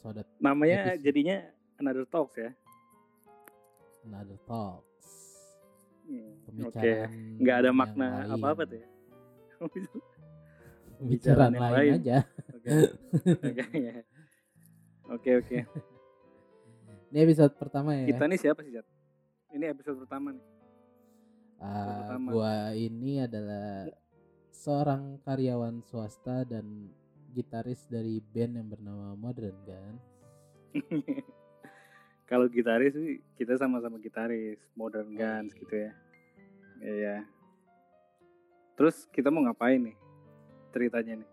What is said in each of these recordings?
episode Namanya Epis- jadinya Another Talks ya. Another Talks. Hmm, Oke. Pembicaraan Nggak ada makna apa-apa tuh ya. Pembicaraan lain, lain. aja. Oke. Oke. Ini episode pertama ya. Kita nih siapa sih, Jat? Ini episode pertama nih. Pertama. gua ini adalah seorang karyawan swasta dan gitaris dari band yang bernama Modern kan. Kalau gitaris sih kita sama-sama gitaris, Modern Oh, Guns iya. gitu ya. Iya. Terus kita mau ngapain nih? Ceritanya nih.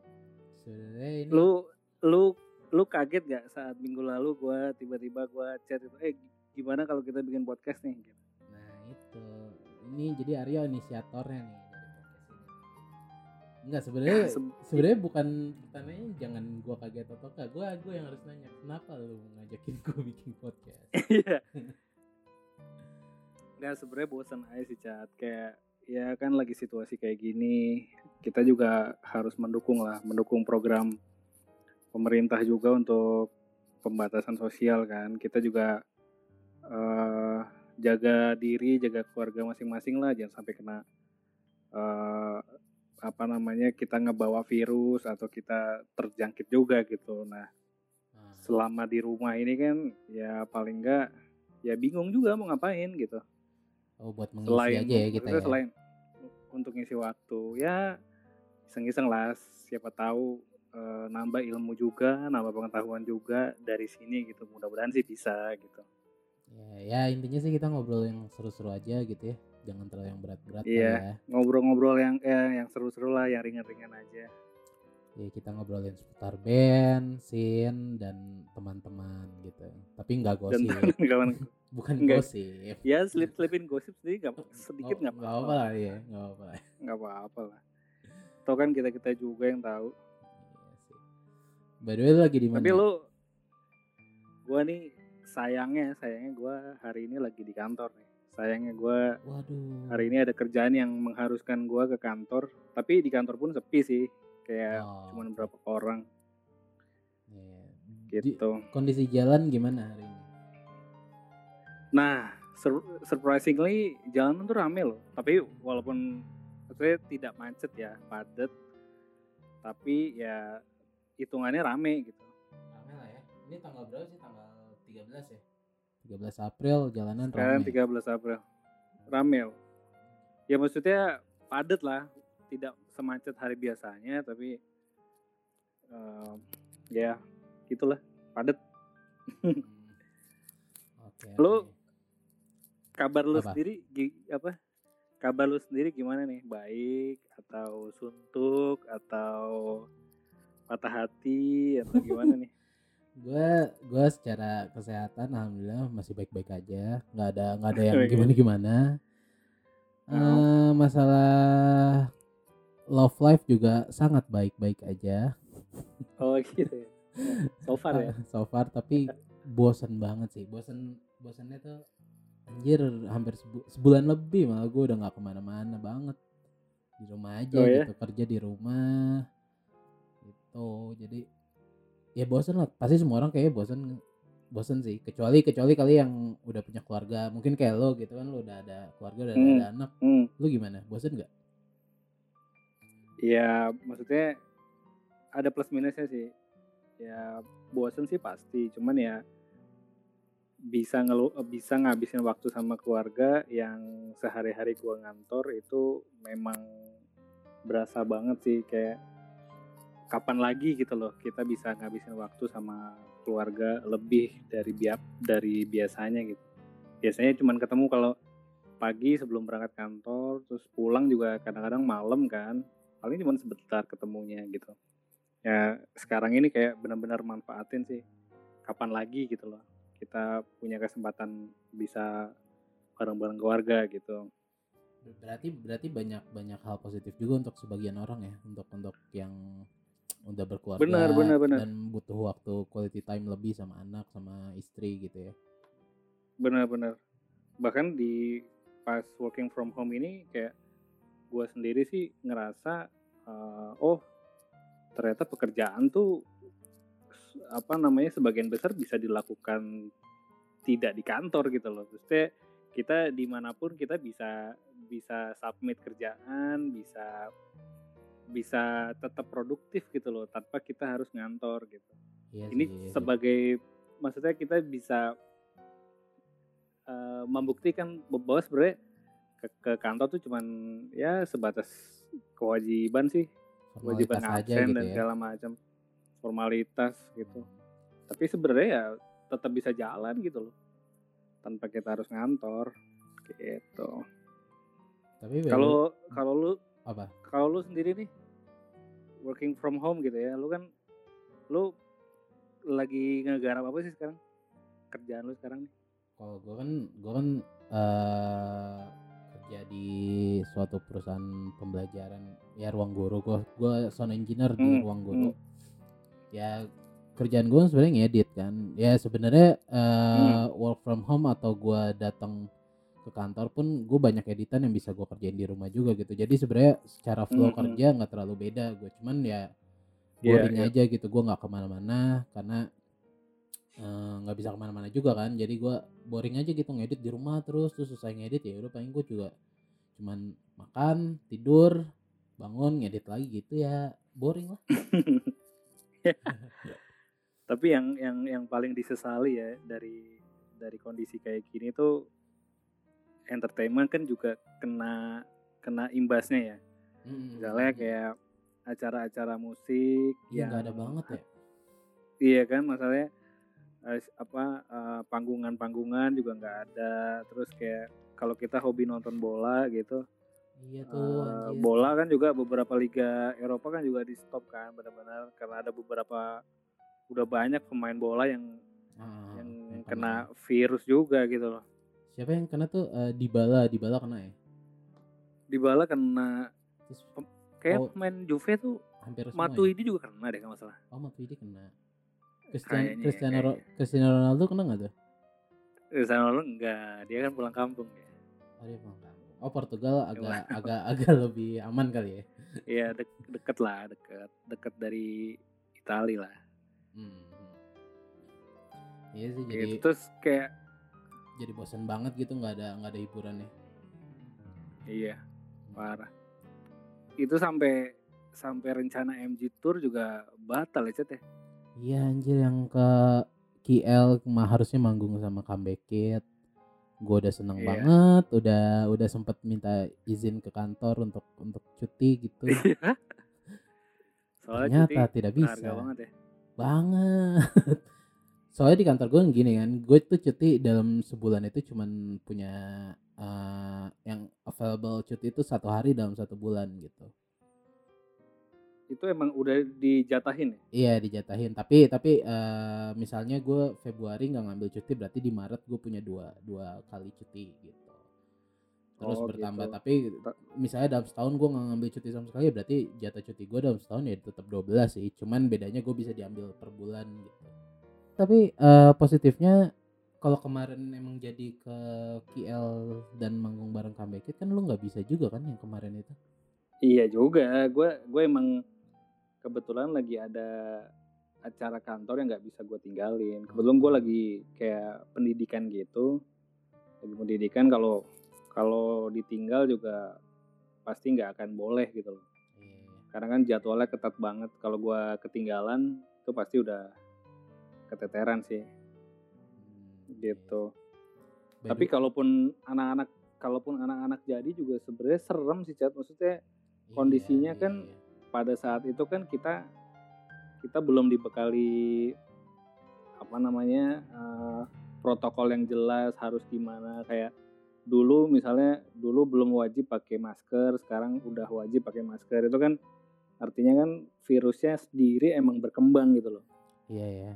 Sebenarnya ini Lu lu lu kaget gak saat minggu lalu gua tiba-tiba gua chat itu, eh gimana kalau kita bikin podcast nih? Gitu. Nah itu ini jadi Aryo inisiatornya nih. Enggak sebenarnya Se- sebenarnya bukan pertanyaannya jangan gua kaget atau enggak. Gua gua yang harus nanya kenapa lu ngajakin gua bikin podcast. Iya. Nggak sebenarnya bosan aja sih cat kayak ya kan lagi situasi kayak gini kita juga harus mendukung lah mendukung program pemerintah juga untuk pembatasan sosial kan kita juga eh, jaga diri jaga keluarga masing-masing lah jangan sampai kena eh, apa namanya kita ngebawa virus atau kita terjangkit juga gitu. Nah Nah, selama di rumah ini kan ya paling enggak ya bingung juga mau ngapain gitu. Oh buat mengisi selain aja ya kita ya. selain untuk ngisi waktu ya iseng-iseng lah siapa tahu eh, nambah ilmu juga nambah pengetahuan juga dari sini gitu. Mudah-mudahan sih bisa gitu. Ya, ya intinya sih kita ngobrol yang seru-seru aja gitu ya. Jangan terlalu yang berat-berat Iya. ya. ngobrol-ngobrol yang eh, yang seru-seru lah yang ringan-ringan aja Ya kita ngobrolin seputar band, scene dan teman-teman gitu. Tapi nggak gosip, bukan Nggak. gosip. ya slip-slipin gosip sendiri nggak sedikit Oh, nggak nggak apa-apa lah ya, nggak apa-apa. nggak apa-apa lah Tau kan kita kita juga yang tahu Iya sih. By the way lagi di mana? Tapi lu gua nih sayangnya sayangnya gua hari ini lagi di kantor nih. Sayangnya gua Waduh. hari ini ada kerjaan yang mengharuskan gua ke kantor, tapi di kantor pun sepi sih. Kayak Oh, cuman berapa orang Iya. Di- gitu. kondisi jalan gimana hari ini? Nah, sur- surprisingly jalan tuh rame loh. Tapi walaupun maksudnya tidak macet ya, padat. Tapi ya hitungannya rame gitu. Rame lah ya. Ini tanggal berapa sih? Tanggal 13 ya? 13 April jalanan Sekarang rame. 13 April. Rame loh. Ya maksudnya padat lah. Tidak semacet hari biasanya tapi eh, ya gitulah padat. Hmm. Oke. Lu oke. Kabar lu Apa? sendiri apa? Kabar lu sendiri gimana nih? Baik atau suntuk atau patah hati atau gimana nih? Gua gua secara kesehatan alhamdulillah masih baik-baik aja. nggak ada nggak ada yang Baik. gimana-gimana. Oh. Eh, masalah love life juga sangat baik-baik aja. Oh gitu ya. So far ya. so far tapi bosen banget sih. Bosen bosennya tuh anjir hampir sebu- sebulan lebih malah gue udah nggak ke mana-mana banget di rumah aja Oh, ya? gitu kerja di rumah gitu jadi ya bosen lah. Pasti semua orang kayaknya bosen bosen sih. Kecuali kecuali kali yang udah punya keluarga. Mungkin kayak lo gitu kan lo udah ada keluarga udah Hmm. ada anak. Hmm. lu gimana? Bosen nggak? Ya maksudnya ada plus minusnya sih. Ya bosen sih pasti, cuman ya bisa ngelu bisa ngabisin waktu sama keluarga yang sehari-hari gua ngantor itu memang berasa banget sih. Kayak kapan lagi gitu loh kita bisa ngabisin waktu sama keluarga lebih dari biap dari biasanya gitu. Biasanya cuman ketemu kalau pagi sebelum berangkat kantor, terus pulang juga kadang-kadang malam kan paling cuma sebentar ketemunya gitu ya sekarang ini kayak benar-benar manfaatin sih kapan lagi gitu loh kita punya kesempatan bisa bareng-bareng keluarga gitu berarti berarti banyak banyak hal positif juga untuk sebagian orang ya untuk untuk yang udah berkeluarga Benar, benar, benar. dan butuh waktu quality time lebih sama anak sama istri gitu ya benar-benar bahkan di pas working from home ini kayak gue sendiri sih ngerasa uh, oh ternyata pekerjaan tuh apa namanya sebagian besar bisa dilakukan tidak di kantor gitu loh. Terus kita di mana pun kita bisa bisa submit kerjaan, bisa bisa tetap produktif gitu loh tanpa kita harus ngantor gitu. Iya Ini sih, iya sebagai maksudnya kita bisa uh, membuktikan bahwa sebenarnya ke, ke kantor tuh cuman ya sebatas kewajiban sih, kewajiban absen gitu dan ya. segala macam formalitas gitu. Tapi sebenarnya ya tetap bisa jalan gitu loh tanpa kita harus ngantor gitu. Tapi Kalau kalau lu apa? kalau lu sendiri nih working from home gitu ya, lu kan lu lagi ngegarap apa sih sekarang? Kerjaan lu sekarang nih? Kalau gue kan gue kan eh kerja di suatu perusahaan pembelajaran ya ruang guru gue gue sound engineer di Hmm, ruang guru ya kerjaan gue sebenarnya ngedit kan ya sebenarnya eh work from home atau gue datang ke kantor pun gue banyak editan yang bisa gue kerjain di rumah juga gitu. Jadi sebenarnya secara flow Hmm, hmm. kerja nggak terlalu beda. Gue cuman ya Iya, boring iya. aja gitu. Gue nggak ke mana-mana karena eh, nggak bisa ke mana-mana juga kan. Jadi gue boring aja gitu ngedit di rumah terus terus selesai ngedit ya udah paling gue juga cuman makan tidur bangun ngedit lagi gitu ya. Boring lah. Tapi yang yang yang paling disesali ya dari dari kondisi kayak gini tuh entertainment kan juga kena kena imbasnya ya. Misalnya kayak acara-acara musik iya nggak ada banget ya Iya kan masalahnya eh, apa eh, panggungan-panggungan juga nggak ada. Terus kayak kalau kita hobi nonton bola gitu, iya tuh eh, anjir. bola kan juga beberapa liga Eropa kan juga di stop kan benar-benar karena ada beberapa udah banyak pemain bola yang Ah, yang yang kena virus juga gitu loh. Siapa yang kena tuh Eh, Dybala Dybala kena ya Dybala kena terus kayak Oh. pemain Juve tuh hampir semua ya? Matuidi juga kena deh kalau salah. oh Matuidi kena Cristiano Kayaknya, Cristiano, Ro- kayaknya. Cristiano Ronaldo kena nggak tuh Cristiano Ronaldo enggak, dia kan pulang kampung ya. oh dia pulang kampung. oh Portugal agak agak agak lebih aman kali ya Iya dek- deket lah, deket, deket dari Itali lah. Hmm. Iya sih Gitu. jadi Terus kayak jadi bosan banget gitu nggak ada nggak ada hiburannya. iya parah. Itu sampai sampai rencana MG Tour juga batal ya Cet ya. Iya anjir yang ke KL mah harusnya manggung sama Comeback Kid. Gue udah seneng Iya. banget, udah udah sempet minta izin ke kantor untuk untuk cuti gitu. Soalnya Ternyata cuti tidak bisa. banget ya. Banget. Soalnya di kantor gue gini kan, gue tuh cuti dalam sebulan itu cuman punya eh, yang available cuti itu satu hari dalam satu bulan gitu. Itu emang udah dijatahin ya. Iya dijatahin. Tapi tapi eh, misalnya gue Februari nggak ngambil cuti, berarti di Maret gue punya dua dua kali cuti gitu. Terus Oh, bertambah. gitu. Tapi misalnya dalam setahun gue nggak ngambil cuti sama sekali, berarti jatah cuti gue dalam setahun ya tetap 12 sih. Cuman bedanya gue bisa diambil per bulan gitu. Tapi eh, positifnya kalau kemarin emang jadi ke KL dan manggung bareng Comeback kan lu nggak bisa juga kan yang kemarin itu. Iya juga, gue gue emang kebetulan lagi ada acara kantor yang nggak bisa gue tinggalin. Kebetulan gue lagi kayak pendidikan gitu, lagi pendidikan kalau kalau ditinggal juga pasti nggak akan boleh gitu loh. Iya. Karena kan jadwalnya ketat banget. Kalau gue ketinggalan itu pasti udah keteteran sih Hmm, gitu. By the Tapi kalaupun anak-anak kalaupun anak-anak jadi juga sebenarnya serem sih Chat. Maksudnya kondisinya Iya, kan iya, iya. pada saat itu kan kita kita belum dibekali apa namanya eh, protokol yang jelas harus gimana kayak dulu misalnya dulu belum wajib pakai masker sekarang udah wajib pakai masker itu kan artinya kan virusnya sendiri emang berkembang gitu loh Iya ya.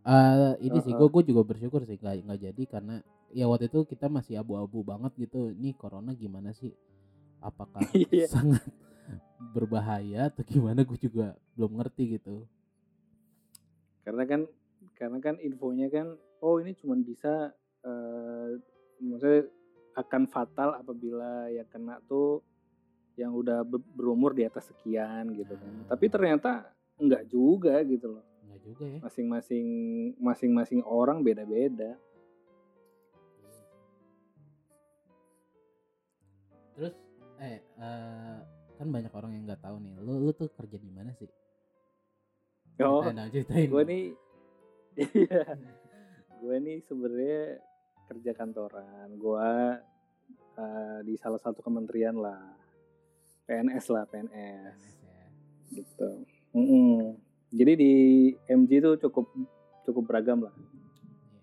Eh ini sih Heeh. gue gue juga bersyukur sih nggak nggak jadi karena ya waktu itu kita masih abu-abu banget gitu. Ini corona gimana sih? Apakah Iya. sangat berbahaya atau gimana? Gue juga belum ngerti gitu. karena kan karena kan infonya kan oh ini cuma bisa eh, maksudnya akan fatal apabila yang kena tuh yang udah ber- berumur di atas sekian gitu kan. Ah. Tapi ternyata enggak juga gitu loh. Juga ya. Masing-masing masing-masing orang beda-beda. Terus eh eh, kan banyak orang yang nggak tahu nih. Lu lu tuh kerja di mana sih? Oh, Ceritain dong, ceritain. gue nih iya. Gue nih sebenarnya kerja kantoran. Gue eh, di salah satu kementerian lah. PNS lah, PNS. PNS ya. gitu. Mm-mm. Jadi di MG itu cukup cukup beragam lah. Iya.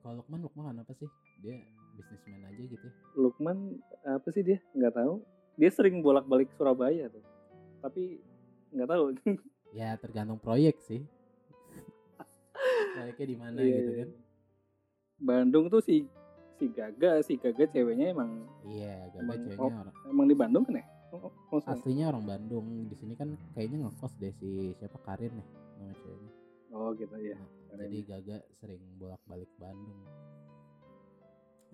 Kalau Lukman, Lukman apa sih? Dia bisnismen aja gitu ya. Lukman apa sih dia? Nggak tahu. Dia sering bolak-balik Surabaya tuh. Tapi nggak tahu. Ya tergantung proyek sih. Proyeknya di mana Iya, gitu iya. kan. Bandung tuh si si Gaga, si Gaga ceweknya emang Iya, Gaga Emang- ceweknya orang emang di Bandung kan ya? Sorry. aslinya orang Bandung. Di sini kan kayaknya ngekos deh si siapa Karin ya nama ceweknya. Oh gitu ya. Nah, jadi Gaga sering bolak-balik Bandung.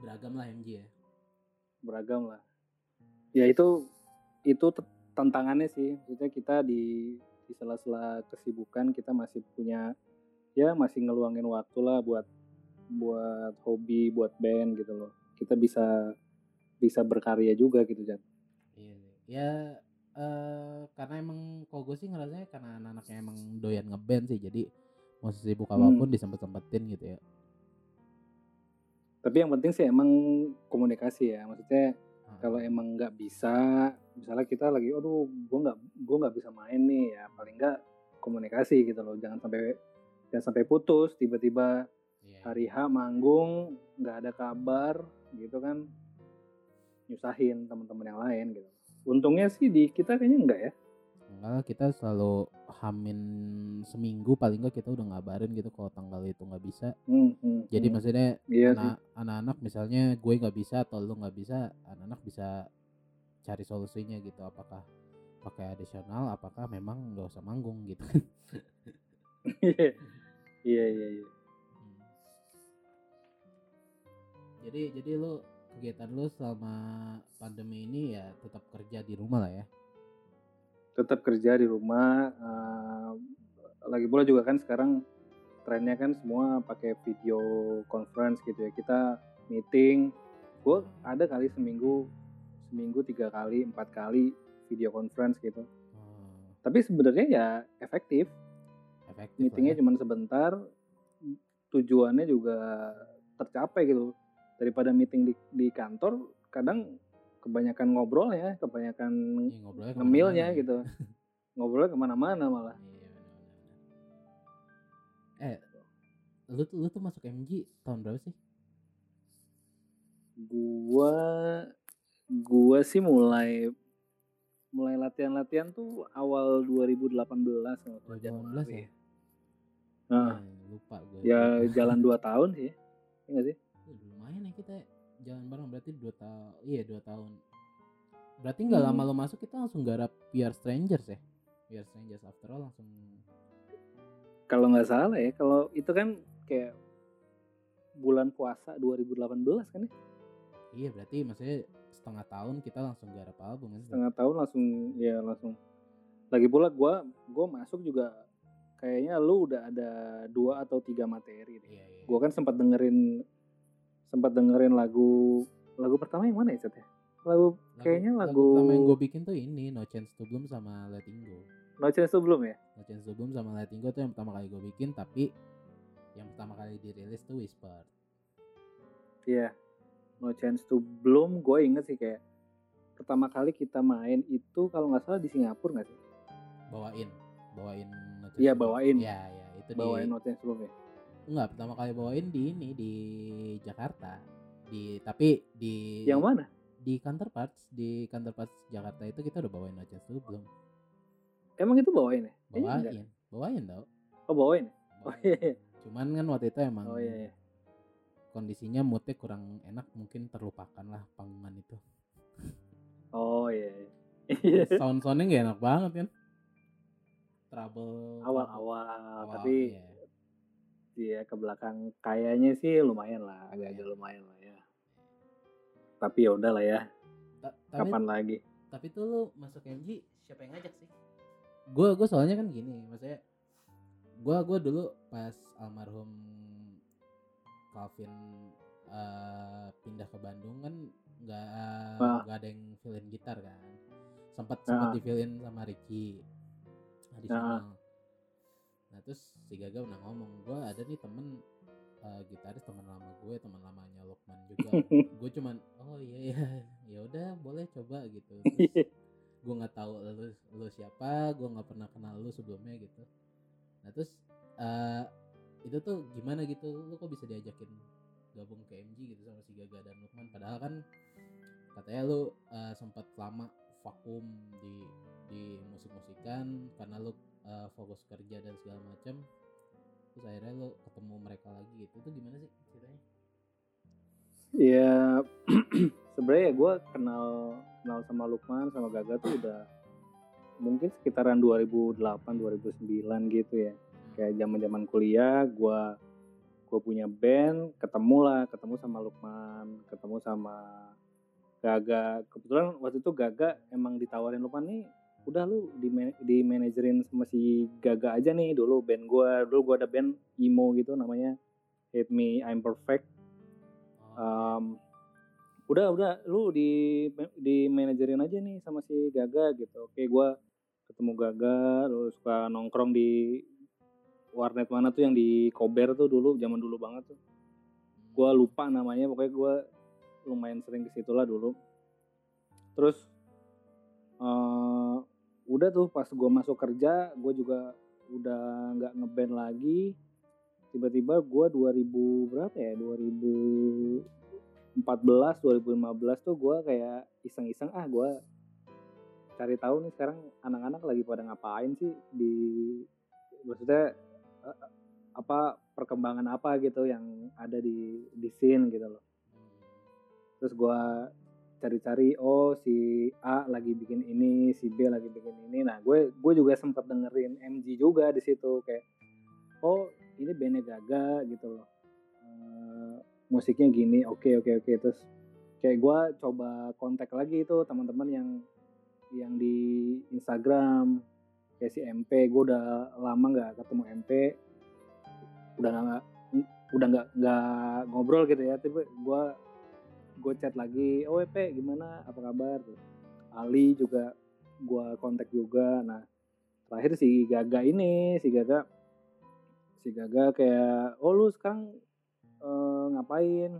Beragam lah MG ya. beragam lah. Ya itu itu tantangannya sih. Maksudnya kita di di sela-sela kesibukan kita masih punya ya masih ngeluangin waktu lah buat buat hobi, buat band gitu loh. Kita bisa bisa berkarya juga gitu Jan. Iya. Ya eh karena emang kok gue sih ngerasanya karena anak-anaknya emang doyan ngeband sih jadi mau sibuk Hmm. apa pun disempet-sempetin gitu ya. Tapi yang penting sih emang komunikasi ya. Maksudnya Ah, kalau emang nggak bisa, misalnya kita lagi, aduh, gue nggak gue nggak bisa main nih ya. Paling nggak komunikasi gitu loh. Jangan sampai jangan sampai putus tiba-tiba iya. hari H manggung nggak ada kabar gitu kan nyusahin teman-teman yang lain gitu. Untungnya sih di kita kayaknya enggak ya. Enggak lah kita selalu hamin seminggu paling enggak kita udah ngabarin gitu kalau tanggal itu nggak bisa. Hmm, hmm, Jadi hmm. maksudnya iya anak-anak misalnya gue nggak bisa atau lu nggak bisa, anak-anak bisa cari solusinya gitu. Apakah pakai additional, apakah memang nggak usah manggung gitu. iya iya iya. iya. Hmm. Jadi jadi lu kegiatan lu selama pandemi ini ya tetap kerja di rumah lah ya. Tetap kerja di rumah. eh, lagi pula juga kan sekarang trennya kan semua pakai video conference gitu ya. Kita meeting. Gue ada kali seminggu seminggu tiga kali empat kali video conference gitu. Hmm, Tapi sebenarnya ya efektif. efektif meetingnya ya. cuma sebentar tujuannya juga tercapai gitu daripada meeting di, di kantor kadang kebanyakan ngobrol ya kebanyakan Iya, ngobrolnya ngemilnya ke mana-mana ya. gitu ngobrolnya ke mana-mana malah Iya. Eh, lu tuh lu tuh masuk MG tahun berapa sih? gua gua sih mulai mulai latihan-latihan tuh awal 2018 kalau nggak salah, 2018 Januari. ya? Nah, Eh, lupa gue. ya jalan 2 tahun sih Iya nggak sih kita jalan bareng berarti dua tahun. Iya dua tahun. Berarti nggak Hmm. lama lo masuk kita langsung garap PR Strangers ya? PR Strangers after all langsung. kalau nggak salah ya kalau itu kan kayak bulan puasa 2018 kan ya Iya berarti maksudnya setengah tahun kita langsung garap album kan? setengah tahun langsung ya langsung lagi pula gua gua masuk juga kayaknya lu udah ada dua atau tiga materi deh. Iya iya. Gua kan sempat dengerin sempat dengerin lagu lagu pertama yang mana ya Cet ya? Lagu kayaknya lagu- pertama yang gue bikin tuh ini No Chance to Bloom sama Letting Go. No Chance to Bloom ya? No Chance to Bloom sama Letting Go tuh yang pertama kali gue bikin tapi yang pertama kali dirilis tuh Whisper. Iya. No Chance to Bloom gue inget sih kayak pertama kali kita main itu kalau nggak salah di Singapura nggak sih? Bawain, bawain No Chance Iya, bawain. Iya iya itu Bawain di No Chance to Bloom ya? Enggak pertama kali bawain di ini di Jakarta. Di tapi di Yang mana? di Counterparts di Counterparts Jakarta itu kita udah bawain Chance to Bloom. Emang itu bawain ya? Bawain, bawain tau. Oh bawain. Oh iya. Cuman kan waktu itu emang Oh iya. iya. kondisinya moodnya kurang enak mungkin terlupakan lah panggungan itu. Oh iya. iya. sound soundnya gak enak banget kan trouble Awal-awal awal, tapi iya. Dia ke belakang kayaknya sih lumayan lah, agak-agak Lumayan. lumayan lah ya. tapi ya udah lah ya Ta- tapi kapan lagi tapi tuh lu masuk MG siapa yang ngajak sih gue gue soalnya kan gini maksudnya gue gue dulu pas almarhum Calvin eh, pindah ke Bandung kan nggak Ah. nggak ada yang fillin gitar kan sempat sempat Ah. di fillin sama Ricky additional nah terus si Gaga pernah ngomong gue ada nih temen eh, gitaris teman lama gue teman lamanya Lukman juga. Gue cuman oh iya iya ya udah boleh coba gitu. Terus gue nggak tahu lu lu siapa gue nggak pernah kenal lu sebelumnya gitu. Nah terus eh, itu tuh gimana gitu? Lu kok bisa diajakin gabung ke MG gitu sama si Gaga dan Lukman padahal kan katanya lu eh, sempat lama vakum di di musik musikan karena lu eh, fokus kerja dan segala macam terus akhirnya lu ketemu mereka lagi gitu. Itu gimana sih ceritanya? Ya sebenarnya gue kenal kenal sama Lukman sama Gaga tuh udah mungkin sekitaran 2008 2009 gitu ya. Kayak zaman zaman kuliah gue gue punya band ketemu lah ketemu sama Lukman ketemu sama Gaga. Kebetulan waktu itu Gaga emang ditawarin Lukman nih udah lu di di manajerin sama si Gaga aja nih dulu band gue dulu gue ada band emo gitu namanya Hate Me I'm Perfect. Um, udah udah lu di di manajerin aja nih sama si Gaga gitu. Oke gua ketemu Gaga lu suka nongkrong di warnet mana tuh yang di Kober tuh dulu zaman dulu banget tuh. Gua lupa namanya pokoknya gua lumayan sering ke situ lah dulu. Terus eh udah tuh pas gua masuk kerja gua juga udah nggak ngeband lagi. Tiba-tiba gua 2000 berapa ya? 2014 2015 tuh gua kayak iseng-iseng ah gua cari tahu nih sekarang anak-anak lagi pada ngapain sih di maksudnya eh, apa perkembangan apa gitu yang ada di di scene gitu loh. Terus gua cari-cari oh si A lagi bikin ini si B lagi bikin ini. Nah gue gue juga sempat dengerin MG juga di situ kayak oh ini bandnya Gaga gitu loh. Eh, musiknya gini oke oke oke. Terus kayak gue coba kontak lagi itu teman-teman yang yang di Instagram kayak si MP gue udah lama nggak ketemu MP udah nggak udah nggak nggak ngobrol gitu ya. Tapi gue gue chat lagi oh gimana? Apa kabar? Ali juga gue kontak juga. Nah terakhir si Gaga ini si Gaga si Gaga kayak oh lu sekarang eh, ngapain?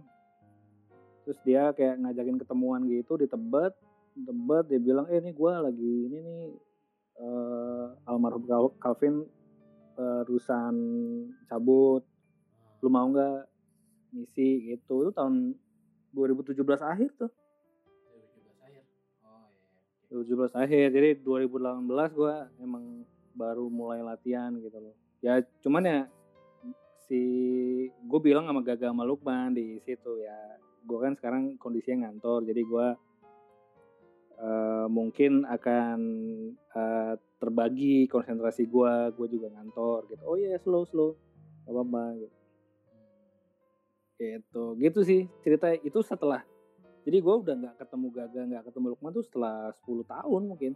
Terus dia kayak ngajakin ketemuan gitu di Tebet. Tebet dia bilang eh ini gue lagi ini nih eh, almarhum Cal- Calvin terusan cabut. Lu mau nggak ngisi? Gitu. Itu tahun 2017 akhir tuh. 2017 akhir? Oh iya oke. 2017 akhir jadi 2018 gue emang baru mulai latihan gitu loh. Ya cuman ya si gue bilang sama Gaga sama Lukman di situ ya gue kan sekarang kondisinya ngantor jadi gue eh, mungkin akan eh, terbagi konsentrasi gue gue juga ngantor gitu. Oh iya slow slow gak apa-apa gitu gitu gitu sih cerita itu setelah jadi gue udah nggak ketemu Gaga nggak ketemu Lukman tuh setelah 10 tahun mungkin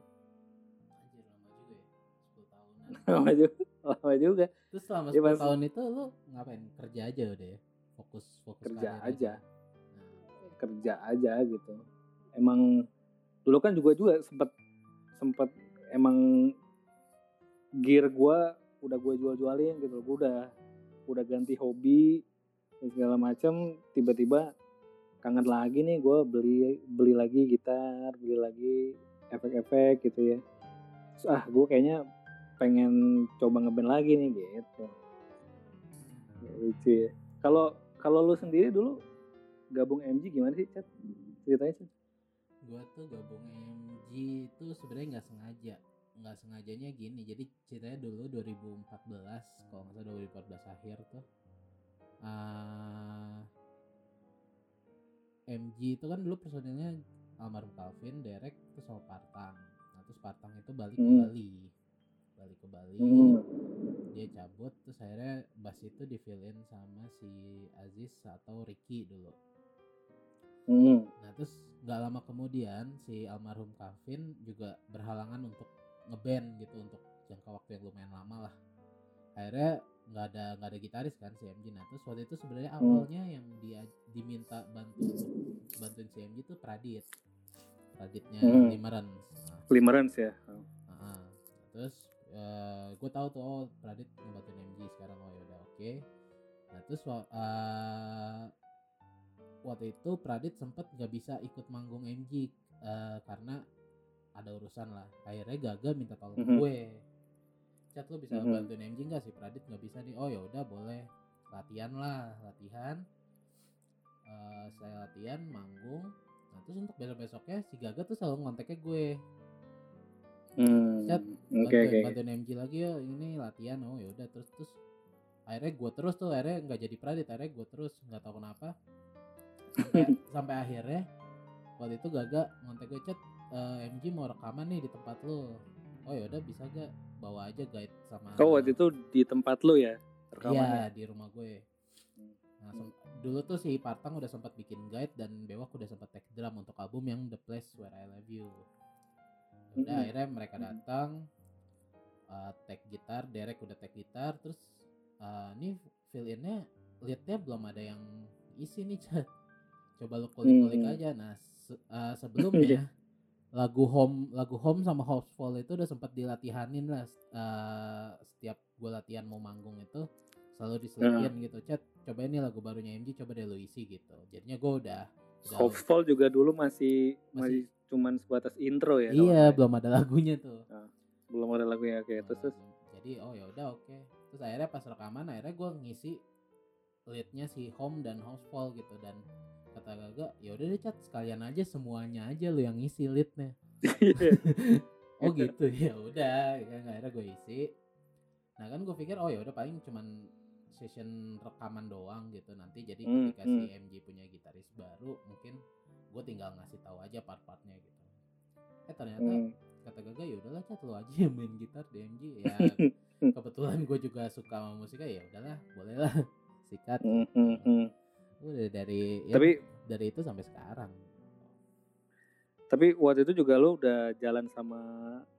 Anjir lama juga ya 10 tahunan lama juga lama juga Terus selama 10 Mas. tahun itu lu ngapain? Kerja aja udah ya? Fokus fokus Kerja aja. Nah, kerja aja gitu emang dulu kan juga juga sempet sempet emang gear gue udah gue jual-jualin gitu gue udah udah ganti hobi segala macam tiba-tiba kangen lagi nih gue beli beli lagi gitar beli lagi efek-efek gitu ya. Terus, ah gue kayaknya pengen coba ngeband lagi nih gitu. Lucu ya. Kalau kalau lu sendiri dulu gabung MG gimana sih Chat? Ceritanya Chat? Gua tuh gabung MG itu sebenarnya nggak sengaja. Nggak sengajanya gini. Jadi ceritanya dulu 2014 kalau nggak salah 2014 akhir tuh ah, MG itu kan dulu personilnya almarhum Calvin, Derek, terus sama Partang. Nah terus Partang itu balik ke Hmm. Bali, balik ke Bali, Hmm. dia cabut, terus akhirnya bass itu di fill in sama si Aziz atau Ricky dulu. Hmm. Nah terus nggak lama kemudian si almarhum Kevin juga berhalangan untuk ngeband gitu untuk jangka waktu yang lumayan lama lah. Akhirnya nggak ada nggak ada gitaris kan si MG. Nah terus waktu itu sebenarnya Hmm. awalnya yang dia diminta bantu bantuin si MG itu Pradit. Praditnya Hmm. Limerence. Nah, Limerence ya. Heeh. terus gue tahu tuh oh Pradit ngebantuin MG sekarang oh yaudah oke nah terus eh, waktu itu Pradit sempet gak bisa ikut manggung MG eh, karena ada urusan lah akhirnya Gaga minta tolong Mhm. gue chat lu bisa Mhm. bantuin MG gak sih? Pradit nggak bisa nih. Oh yaudah boleh. Latihan lah latihan. Eh, saya latihan manggung. Nah terus untuk besok besoknya si Gaga tuh selalu ngonteknya gue. Hmm. Chat, Oke bantuin, oke. bantuin MG lagi ya ini latihan. Oh ya udah terus terus. Akhirnya gue terus tuh akhirnya nggak jadi pradit akhirnya gue terus. Nggak tahu kenapa. Sampai, sampai akhirnya waktu itu gaga ngontek gue chat "Eh, MG mau rekaman nih di tempat lu. Oh ya udah bisa gak bawa aja guide sama Kau waktu itu di tempat lu ya iya di rumah gue. Nah, Hmm. dulu tuh si Partang udah sempat bikin guide dan Bewak udah sempat take drum untuk album yang The Place Where I Love You. Udah akhirnya mereka datang uh, take gitar Derek udah take gitar terus uh, ini fill innya leadnya belum ada yang isi nih Chat coba lu kulik-kulik Mm-mm. aja. Nah se- uh, sebelumnya lagu home lagu home sama houseful itu udah sempat dilatihanin lah uh, setiap gue latihan mau manggung itu selalu diselipin gitu. Chat coba ini lagu barunya MG coba deh lu isi gitu. Jadinya gue udah udah Hopeful juga dulu masih Masih- masih. cuman sebatas intro ya. iya belum ada lagunya tuh. Belum ada lagunya oke terus terus. Nah, jadi oh ya udah oke. Terus akhirnya pas rekaman akhirnya gue ngisi leadnya si home dan houseful gitu. Dan kata Gaga ya udah deh chat sekalian aja semuanya aja lu yang ngisi leadnya oh gitu ya udah kan akhirnya gue isi nah kan gue pikir oh ya udah paling cuman session rekaman doang gitu nanti jadi Hmm, ketika si hmm. MG punya gitaris baru mungkin gue tinggal ngasih tahu aja part-partnya gitu eh ternyata Hmm. kata Gaga ya udahlah cat lu aja yang main gitar di MG ya kebetulan gue juga suka sama musiknya ya udahlah boleh lah sikat Hmm, hmm, hmm. Udah dari ya, Tapi dari itu sampai sekarang tapi waktu itu juga lu udah jalan sama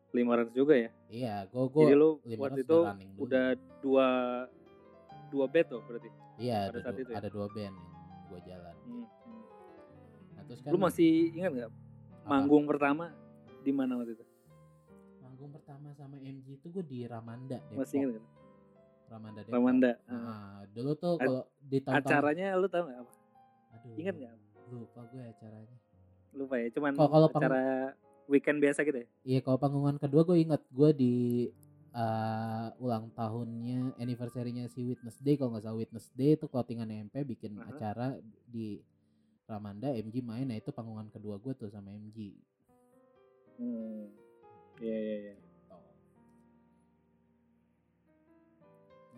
Limerence juga ya. iya gue Jadi gue lu Limerence waktu itu udah dua dua bed tuh berarti. iya pada ada, saat du- itu ya? ada dua band yang gue jalan Hmm, hmm. nah terus kan Lu masih ingat nggak manggung pertama di mana waktu itu? manggung pertama sama MG itu gue di Ramanda Depok Masih ingat nggak? Ramanda Depok Ramanda. Nah, dulu tuh kalau di tahun Acaranya lu tahu nggak apa? aduh Ingat nggak? lupa gue acaranya Lupa ya, cuman kalau pang- acara weekend biasa gitu ya. Iya kalau panggungan kedua gue ingat gue di uh, ulang tahunnya anniversary-nya si Witness Day kalau nggak salah Witness Day itu clothingan MP bikin Aha. acara di Ramanda MG main nah itu panggungan kedua gue tuh sama MG Hmm. Iya iya iya.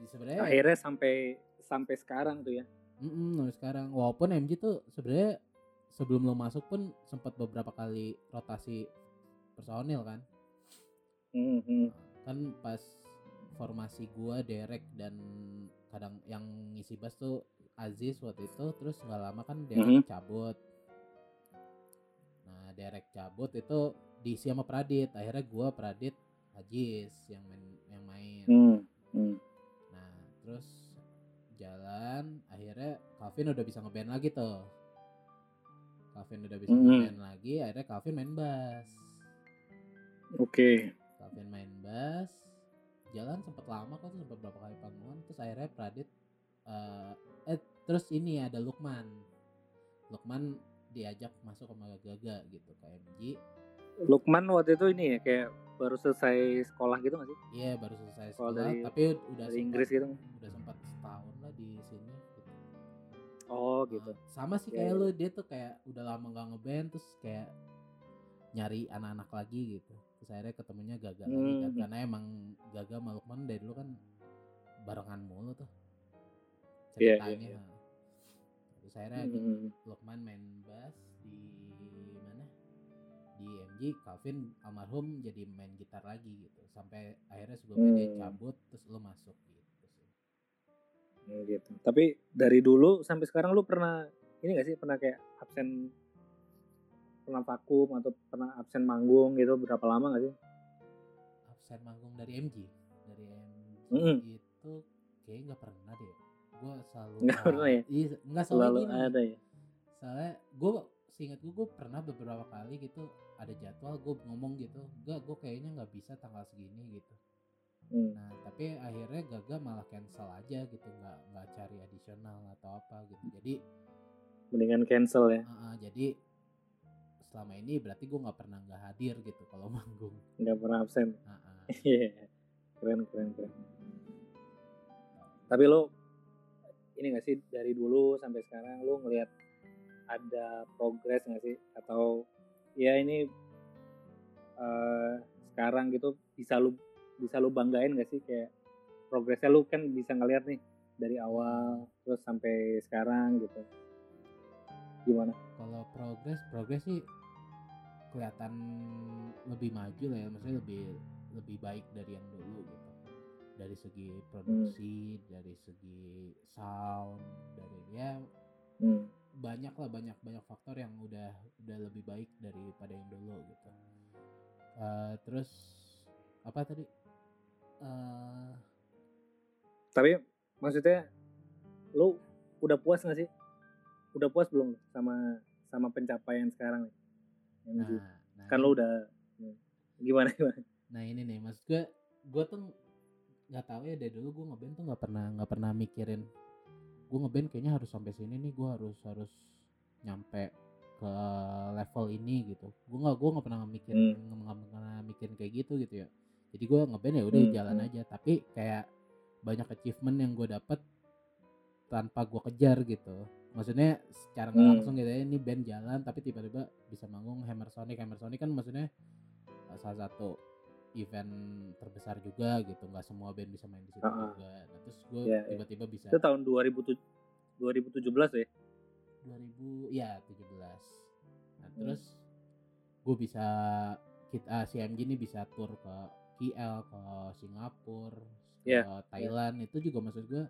Sebenarnya Akhirnya sampai sampai sekarang tuh ya. mm-mm, sampai sekarang walaupun MG tuh sebenarnya sebelum lo masuk pun sempat beberapa kali rotasi personil kan Hmm, hmm. kan pas formasi gua Derek dan kadang yang ngisi bass tuh Aziz waktu itu terus nggak lama kan Derek Mhm. cabut nah Derek cabut itu diisi sama Pradit akhirnya gua Pradit Aziz yang main yang main Hmm, hmm. Terus jalan akhirnya Calvin udah bisa ngeband lagi tuh. Calvin udah bisa Mhm. ngeband lagi akhirnya Calvin main bass. Oke. Calvin main bass. Jalan sempet lama kok tuh sempet berapa kali panggungan terus akhirnya Pradit eh eh terus ini ada Lukman. Lukman diajak masuk sama Gaga gitu ke MG Lukman waktu itu ini ya kayak baru selesai sekolah gitu gak sih? iya baru selesai Kalau sekolah dari- tapi udah Dari sempat- Inggris gitu. udah sempat setahun lah di sini gitu. Oh gitu. Nah, sama sih Iya, kayak iya. lu dia tuh kayak udah lama gak ngeband terus kayak nyari anak-anak lagi gitu terus akhirnya ketemunya Gaga lagi kan Hmm. karena emang Gaga sama Lukman dari dulu kan barengan mulu tuh Iya, iya, ceritanya iya. terus akhirnya Hmm. Lukman main bass di MG Calvin almarhum jadi main gitar lagi gitu sampai akhirnya sebelumnya dia Hmm. cabut terus lu masuk gitu sih Hmm, gitu. Tapi dari dulu sampai sekarang lu pernah ini gak sih pernah kayak absen pernah vakum atau pernah absen manggung gitu berapa lama gak sih absen manggung dari MG dari MG Mm-mm. itu kayak nggak pernah deh gue selalu Nggak pernah ya? iya nggak selalu selalu ada ya soalnya gue seingat gue gue pernah beberapa kali gitu ada jadwal gue ngomong gitu enggak gue kayaknya nggak bisa tanggal segini gitu Hmm. nah tapi akhirnya gagal malah cancel aja gitu nggak nggak cari adisional atau apa gitu jadi mendingan cancel ya uh, uh, jadi selama ini berarti gue nggak pernah nggak hadir gitu kalau manggung nggak pernah absen uh, uh. Iya, keren keren keren. Tapi lo ini gak sih dari dulu sampai sekarang lo ngelihat ada progres gak sih? Atau ya ini eh sekarang gitu bisa lu bisa lu banggain gak sih? Kayak progresnya lu kan bisa ngelihat nih dari awal terus sampai sekarang gitu. Gimana? kalau progres progres sih kelihatan lebih maju lah ya. Maksudnya lebih lebih baik dari yang dulu gitu. Dari segi produksi dari segi sound dari ya Hmm. Banyak lah banyak banyak faktor yang udah udah lebih baik daripada yang dulu gitu Eh, terus apa tadi Eh, Tapi maksudnya lu udah puas gak sih? Udah puas belum lu sama sama pencapaian sekarang nih? nah, MG? nah kan lu udah gimana gimana? Nah ini nih maksud gue, gue tuh nggak tahu ya dari dulu gue ngeband tuh nggak pernah nggak pernah mikirin gue ngeband kayaknya harus sampai sini nih gue harus harus nyampe ke level ini gitu. Gue nggak gue nggak pernah mikirin nggak pernah mikirin kayak gitu gitu ya. Jadi gue ngeband ya udah Hmm, jalan hmm. aja. Tapi kayak banyak achievement yang gue dapet tanpa gue kejar gitu. Maksudnya secara Hmm. langsung gitu ya ini band jalan tapi tiba-tiba bisa manggung Hammer Sonic Hammer Sonic kan maksudnya uh, salah satu event terbesar juga gitu nggak semua band bisa main di situ Ah, ah. juga nah, terus gue Iya, iya. tiba-tiba bisa Itu tahun 2007 2017 ya? 2000 ya 17 nah Hmm. terus gue bisa kita si MG ini bisa tur ke KL ke Singapura ke Iya, Thailand itu juga maksud gue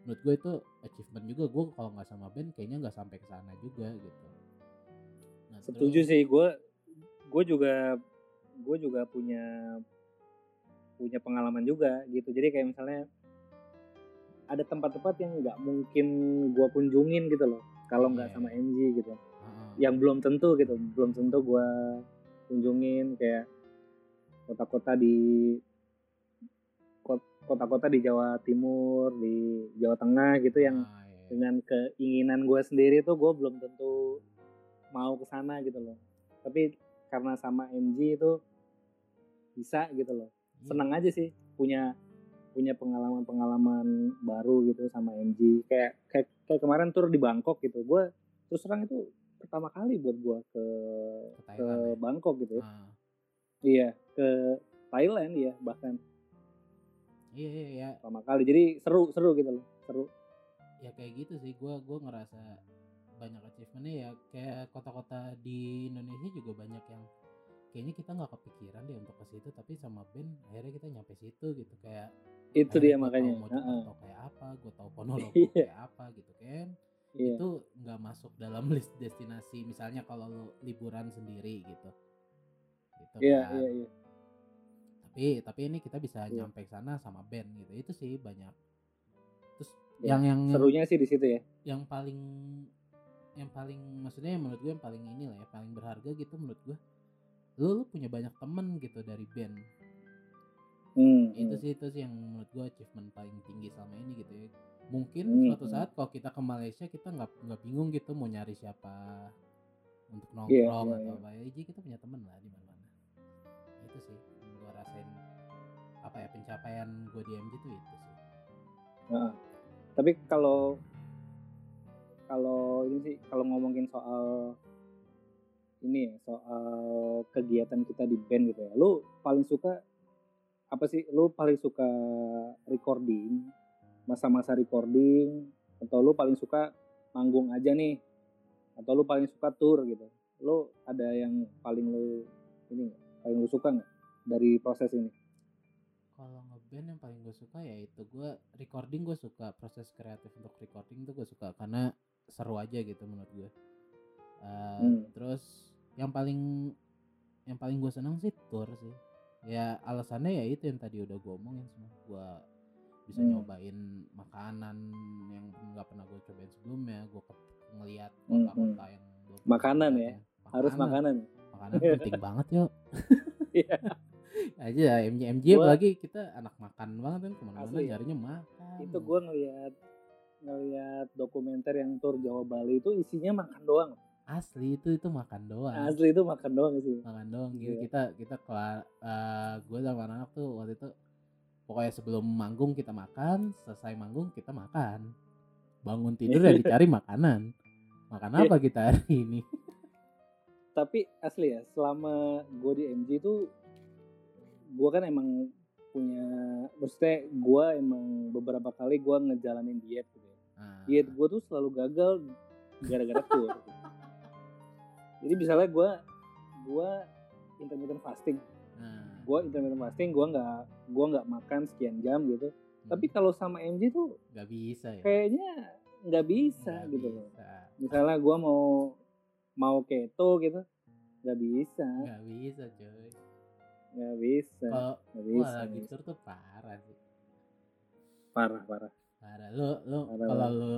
menurut gue itu achievement juga gue kalau nggak sama band kayaknya nggak sampai ke sana juga gitu nah, Setuju terus- sih gue gue juga gue juga punya punya pengalaman juga gitu. Jadi kayak misalnya ada tempat-tempat yang nggak mungkin gue kunjungin gitu loh kalau nggak Iya. sama MG gitu. Yang belum tentu gitu belum tentu gue kunjungin kayak kota-kota di kot- kota-kota di Jawa Timur di Jawa Tengah gitu yang Ah, iya. dengan keinginan gue sendiri tuh gue belum tentu mau ke sana gitu loh tapi karena sama MG itu bisa gitu loh. Iya. senang aja sih punya punya pengalaman-pengalaman baru gitu sama MG kayak kayak kayak kemarin tur di Bangkok gitu. Gue terus terang itu pertama kali buat gue ke ke ke ya. Bangkok gitu ya. Ah, iya ke Thailand ya bahkan. Iya iya iya. Pertama kali. Jadi seru seru gitu loh. Seru. Ya kayak gitu sih. Gue gue ngerasa banyak achievementnya ya kayak kota-kota di Indonesia juga banyak yang kayaknya kita nggak kepikiran deh untuk ke situ tapi sama band akhirnya kita nyampe situ gitu kayak itu dia makanya Heeh. Mojokerto kayak apa gue tahu Ponorogo Iya. kayak apa gitu kan iya itu nggak masuk dalam list destinasi misalnya kalau lu liburan sendiri gitu gitu iya kan iya iya tapi tapi ini kita bisa Iya. nyampe sana sama band gitu itu sih banyak terus Iya. yang yang serunya sih di situ ya yang paling yang paling maksudnya yang menurut gue yang paling ini lah ya paling berharga gitu menurut gue lu, lu punya banyak temen gitu dari band hmm, itu hmm. sih itu sih yang menurut gue achievement paling tinggi selama ini gitu ya mungkin Hmm, suatu hmm. saat kalau kita ke Malaysia kita nggak nggak bingung gitu mau nyari siapa untuk nongkrong Iya, iya, atau iya. apa ya jadi kita punya temen lah di mana mana itu sih yang gue rasain apa ya pencapaian gue di MG tuh itu sih Heeh. tapi kalau kalau ini sih kalau ngomongin soal ini ya soal kegiatan kita di band gitu ya lu paling suka apa sih? Lu paling suka recording masa-masa recording atau lu paling suka manggung aja nih atau lu paling suka tour gitu. Lu ada yang paling lu ini nggak? paling lu suka nggak dari proses ini? Kalau ngeband yang paling gue suka ya itu gue recording gue suka proses kreatif untuk recording tuh gue suka karena seru aja gitu menurut gue Uh, Hmm. terus yang paling yang paling gue senang sih tour sih ya alasannya ya itu yang tadi udah gue omongin semua gue bisa Hmm. nyobain makanan yang nggak pernah gue cobain sebelumnya gue ngelihat Hmm, kota-kota yang belum Makanan ya? dateng. Harus makanan. makanan penting banget yuk Iya. aja MJ MJ Gua- apalagi kita anak makan banget kan ke mana-mana Asli. nyarinya makan itu gue ngelihat ngelihat dokumenter yang tur Jawa Bali itu isinya makan doang. asli itu itu makan doang Asli itu makan doang sih. makan doang gitu Iya. kita kita kelar gue sama anak tuh waktu itu pokoknya sebelum manggung kita makan selesai manggung kita makan bangun tidur ya dicari makanan makan Iya. apa kita hari ini Tapi asli ya, selama gue di MG itu gue kan emang punya maksudnya gue emang beberapa kali gue ngejalanin diet gitu ya. Diet gue tuh selalu gagal gara-gara tour. Jadi misalnya gue gue intermittent fasting. Nah, gue intermittent fasting gue nggak gue nggak makan sekian jam gitu. Hmm, tapi kalau sama MG tuh nggak bisa ya? kayaknya nggak bisa Nggak gitu loh. bisa. misalnya gue mau mau keto gitu nggak bisa. Nggak bisa coy. Nggak bisa kalau lagi tur tuh parah sih. Parah parah parah lu lu kalau lu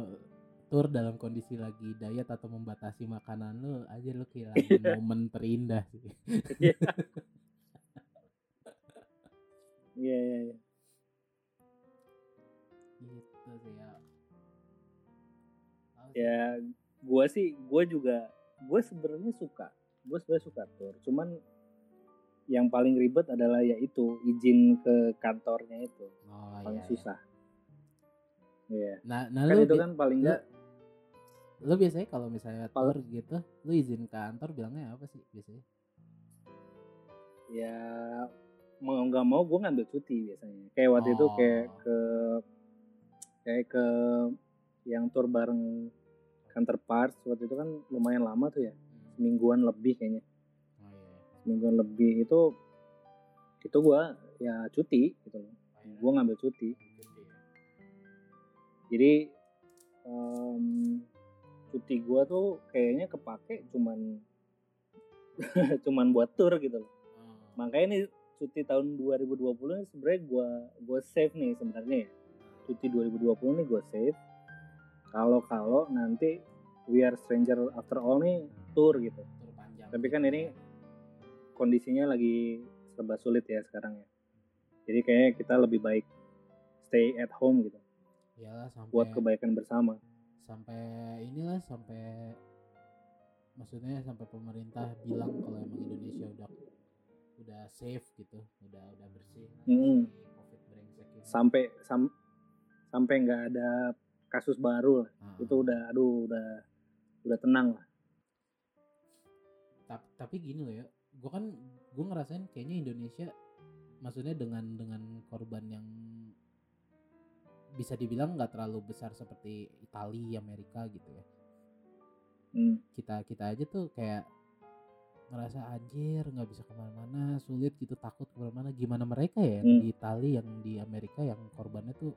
tur dalam kondisi lagi diet atau membatasi makanan lu aja lu kehilangan momen terindah sih. Iya. Iya iya gitu sih ya. Sih. ya gue sih gue juga gue sebenarnya suka gue sebenarnya suka tour cuman yang paling ribet adalah yaitu izin ke kantornya itu. Oh, paling iya, iya. susah. Iya. Nah nah kan lu itu kan paling lu, enggak lu biasanya kalau misalnya Pal- tour gitu lu izin ke kantor bilangnya apa sih biasanya? Ya mau nggak mau gue ngambil cuti biasanya. Kayak waktu itu kayak Oh. ke kayak ke yang tour bareng counterparts waktu itu kan lumayan lama tuh ya semingguan lebih kayaknya. Oh iya. Semingguan lebih itu itu gue ya cuti gitu loh. Oh, iya. gue ngambil cuti. Jadi em, cuti gue tuh kayaknya kepake cuman cuman buat tour gitu loh. Oh. makanya nih cuti tahun 2020 ini sebenarnya gue gue save nih sebenarnya ya. Cuti 2020 nih gue save. Kalau kalau nanti We Are Stranger After All nih tour gitu. Tour panjang. Tapi kan ini ya. kondisinya lagi serba sulit ya sekarang ya. Jadi kayaknya kita lebih baik stay at home gitu iyalah sampai buat kebaikan bersama. sampai inilah sampai maksudnya sampai pemerintah bilang kalau emang Indonesia udah udah safe gitu udah udah bersih. Si covid brengsek ini. Sampai sam- sampai nggak ada kasus baru lah. Ah, itu udah aduh udah udah tenang lah. Tapi, tapi gini loh ya gue kan gue ngerasain kayaknya Indonesia maksudnya dengan dengan korban yang bisa dibilang nggak terlalu besar seperti Italia Amerika gitu ya Hmm. kita kita aja tuh kayak ngerasa anjir nggak bisa ke mana-mana sulit gitu takut ke mana-mana gimana mereka ya yang Hmm. di Itali yang di Amerika yang korbannya tuh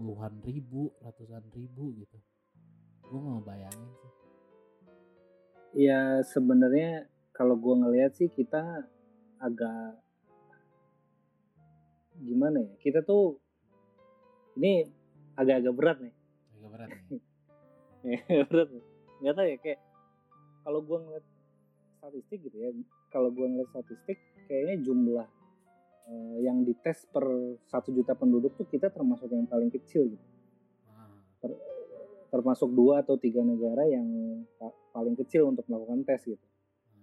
puluhan ribu ratusan ribu gitu gue nggak ngebayangin sih ya sebenarnya kalau gua ngelihat sih kita agak gimana ya kita tuh ini agak-agak berat nih. Agak berat nih. Berat nih. nggak tahu ya kayak kalau gua ngeliat statistik gitu ya kalau gua ngeliat statistik kayaknya jumlah eh, yang dites per satu juta penduduk tuh kita termasuk yang paling kecil gitu. Ah, termasuk dua atau tiga negara yang pa- paling kecil untuk melakukan tes gitu.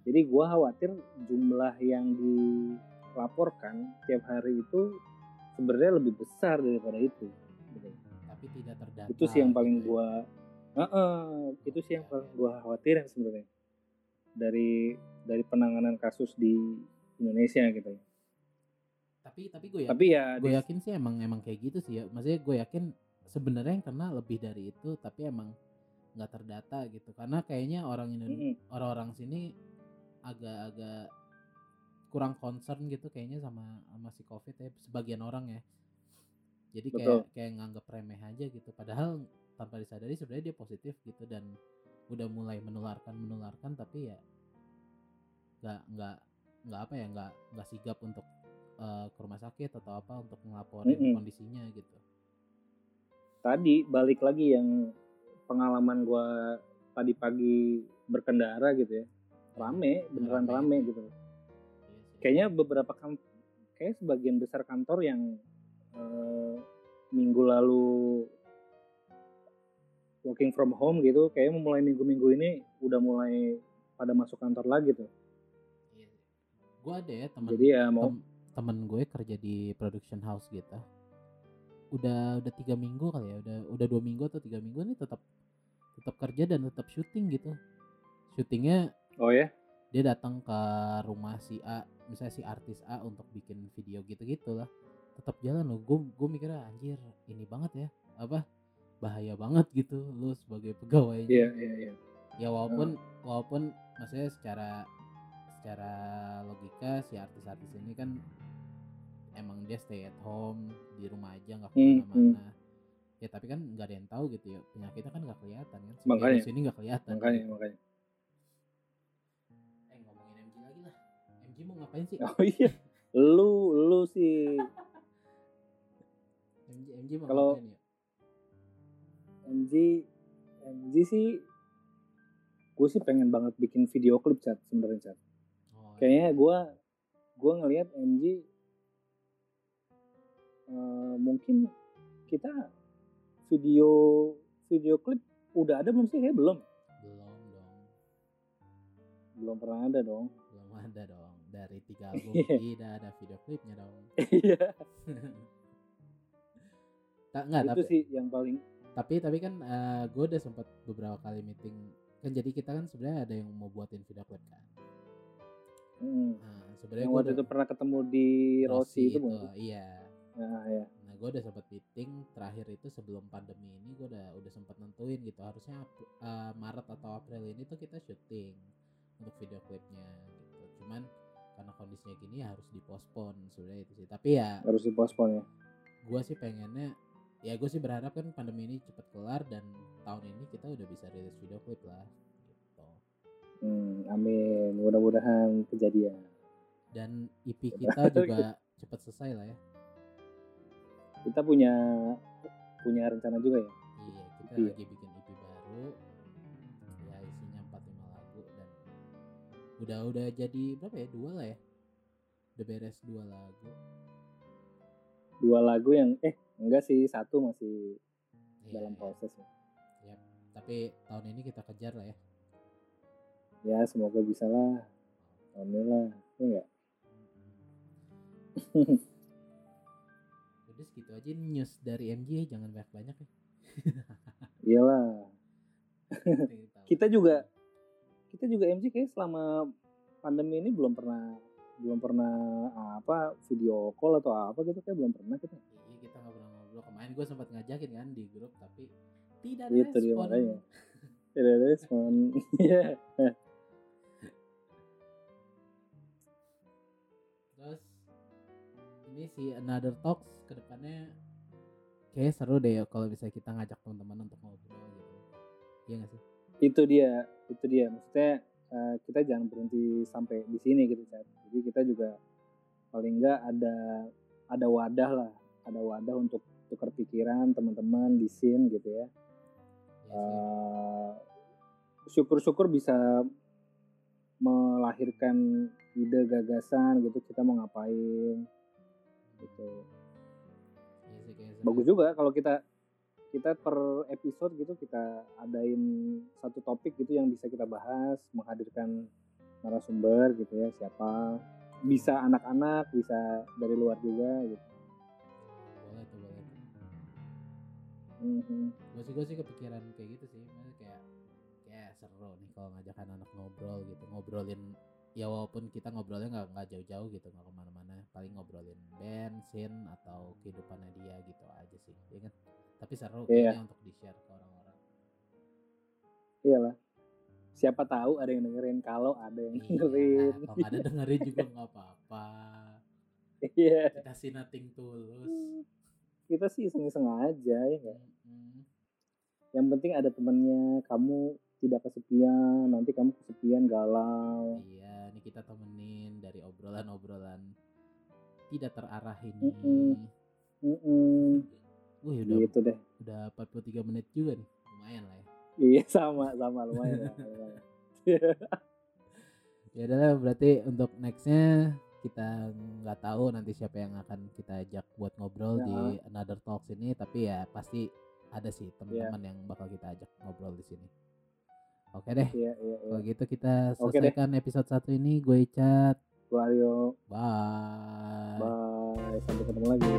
Jadi gua khawatir jumlah yang dilaporkan tiap hari itu sebenarnya lebih besar daripada itu. Tapi tidak terdata itu sih yang paling gitu ya. gua Heeh, itu sih yang paling gua khawatirin sebenarnya. Dari dari penanganan kasus di Indonesia gitu. Tapi tapi gue ya tapi ya gue yakin sih emang emang kayak gitu sih ya. Maksudnya gue yakin sebenarnya yang kena lebih dari itu tapi emang nggak terdata gitu. Karena kayaknya orang Indonesia Mm-mm. orang-orang sini agak-agak kurang concern gitu kayaknya sama sama si covid ya sebagian orang ya jadi kayak Betul. kayak nganggap remeh aja gitu padahal tanpa disadari sebenarnya dia positif gitu dan udah mulai menularkan menularkan tapi ya nggak nggak nggak apa ya nggak nggak sigap untuk uh, ke rumah sakit atau apa untuk ngelaporin Mm-mm. kondisinya gitu tadi balik lagi yang pengalaman gua tadi pagi berkendara gitu ya rame beneran Rame rame gitu. Iya kayaknya beberapa kan kayak sebagian besar kantor yang eh, minggu lalu working from home gitu kayaknya mulai minggu-minggu ini udah mulai pada masuk kantor lagi tuh. Iya. Gue ada ya teman jadi ya mau tem- temen gue kerja di production house gitu. Udah udah tiga minggu kali ya udah udah dua minggu atau tiga minggu nih tetap tetap kerja dan tetap syuting gitu. Syutingnya oh ya? dia datang ke rumah si A misalnya si artis A untuk bikin video gitu gitulah tetap jalan loh. Gue gue mikirnya anjir ini banget ya apa bahaya banget gitu lu sebagai pegawainya iya iya iya. Ya walaupun walaupun maksudnya secara secara logika si artis-artis ini kan emang dia stay at home di rumah aja nggak Hmm, ke mana-mana. ya tapi kan nggak ada yang tahu gitu ya penyakitnya kan nggak kelihatan kan si Makanya. virus ini nggak kelihatan. Makanya gitu. makanya. Eh ngomongin MG lagi lah. MG mau ngapain sih? Oh iya lu lu sih MG MG mau Kalau- ya? MG MG sih gue sih pengen banget bikin video klip chat sebenarnya chat. Oh, kayaknya gue gue ngelihat MG eh, mungkin kita video video klip udah ada belum sih? Kayak belum. Belum dong. Belum pernah ada dong. Belum ada dong. Dari tiga album Iya. tidak ada video klipnya dong. Iya nggak itu tapi sih yang paling tapi tapi kan gue udah sempat beberapa kali meeting kan jadi kita kan sebenarnya ada yang mau buatin video klip kan? Hmm, nah, sebenarnya yang waktu itu pernah ketemu di Rossi, itu bukan? sih? iya. Nah ya nah gue udah sempat meeting terakhir itu sebelum pandemi ini gue udah udah sempat nentuin gitu harusnya eh, Maret atau April ini tuh kita syuting untuk video klipnya gitu. Cuman karena kondisinya gini ya harus dipospon sebenarnya itu sih. Tapi ya harus dipospon ya? gue sih pengennya ya gue sih berharap kan pandemi ini cepet kelar dan tahun ini kita udah bisa rilis video klip lah gitu. Hmm, amin. Mudah-mudahan kejadian. Dan EP kita juga cepet selesai lah ya. Kita punya punya rencana juga ya? Iya kita Iya. lagi bikin EP baru. Ya isinya 45 lagu dan udah udah jadi berapa ya? Dua lah ya? Udah beres dua lagu dua lagu yang eh enggak sih satu masih Iya, dalam iya. proses ya. Yap. tapi tahun ini kita kejar lah ya ya semoga bisa lah tahun ini lah ya enggak udah segitu aja news dari MJ jangan banyak banyak ya iyalah kita juga kita juga MJ kayak selama pandemi ini belum pernah belum pernah apa video call atau apa gitu kayak belum pernah kita Iya kita nggak pernah ngobrol kemarin gue sempat ngajakin kan di grup tapi tidak Itu dia respon. makanya. tidak ada respon Iya. Terus ini si Another Talks ke depannya kayak seru deh ya kalau bisa kita ngajak teman-teman untuk ngobrol gitu. Iya gak sih? itu dia itu dia maksudnya eh, kita jangan berhenti sampai di sini gitu Chat. Jadi kita juga paling enggak ada ada wadah lah ada wadah untuk tukar pikiran teman-teman di scene gitu ya. Iya. Eh, syukur-syukur bisa melahirkan ide gagasan gitu kita mau ngapain gitu. Iya bagus juga kalau kita kita per episode gitu kita adain satu topik gitu yang bisa kita bahas menghadirkan narasumber gitu ya siapa bisa anak-anak bisa dari luar juga gitu Boleh tuh boleh. tuh. Mhm. Gue sih gue sih kepikiran kayak gitu sih. Maksudnya kayak kayak seru nih kalau ngajak anak ngobrol gitu ngobrolin ya walaupun kita ngobrolnya nggak nggak jauh-jauh gitu nggak ke mana-mana paling ngobrolin band, scene atau kehidupannya dia gitu aja sih ya kan tapi seru kayaknya untuk di share ke orang-orang iyalah siapa tahu ada yang dengerin. Kalau ada yang Iya, dengerin. kalau ada dengerin juga nggak apa-apa. Iya. Kita sih nothing tulus. Kita sih iseng-iseng aja ya nggak? Mm-mm. yang penting ada temennya. Kamu tidak kesepian. Nanti kamu kesepian galau. Iya ini kita temenin dari obrolan-obrolan tidak terarah ini. Mm-mm. Mm-mm. Wih udah gitu deh. udah 43 menit juga nih. Lumayan lah ya iya sama sama lumayan ya udah lah, berarti untuk nextnya kita nggak tahu nanti siapa yang akan kita ajak buat ngobrol Ya. di another talks ini tapi ya pasti ada sih teman-teman yang bakal kita ajak ngobrol di sini. Oke deh iya iya iya. kalau gitu kita selesaikan episode satu ini. Gue Icat. Gua Aryo. Bye. Bye sampai ketemu lagi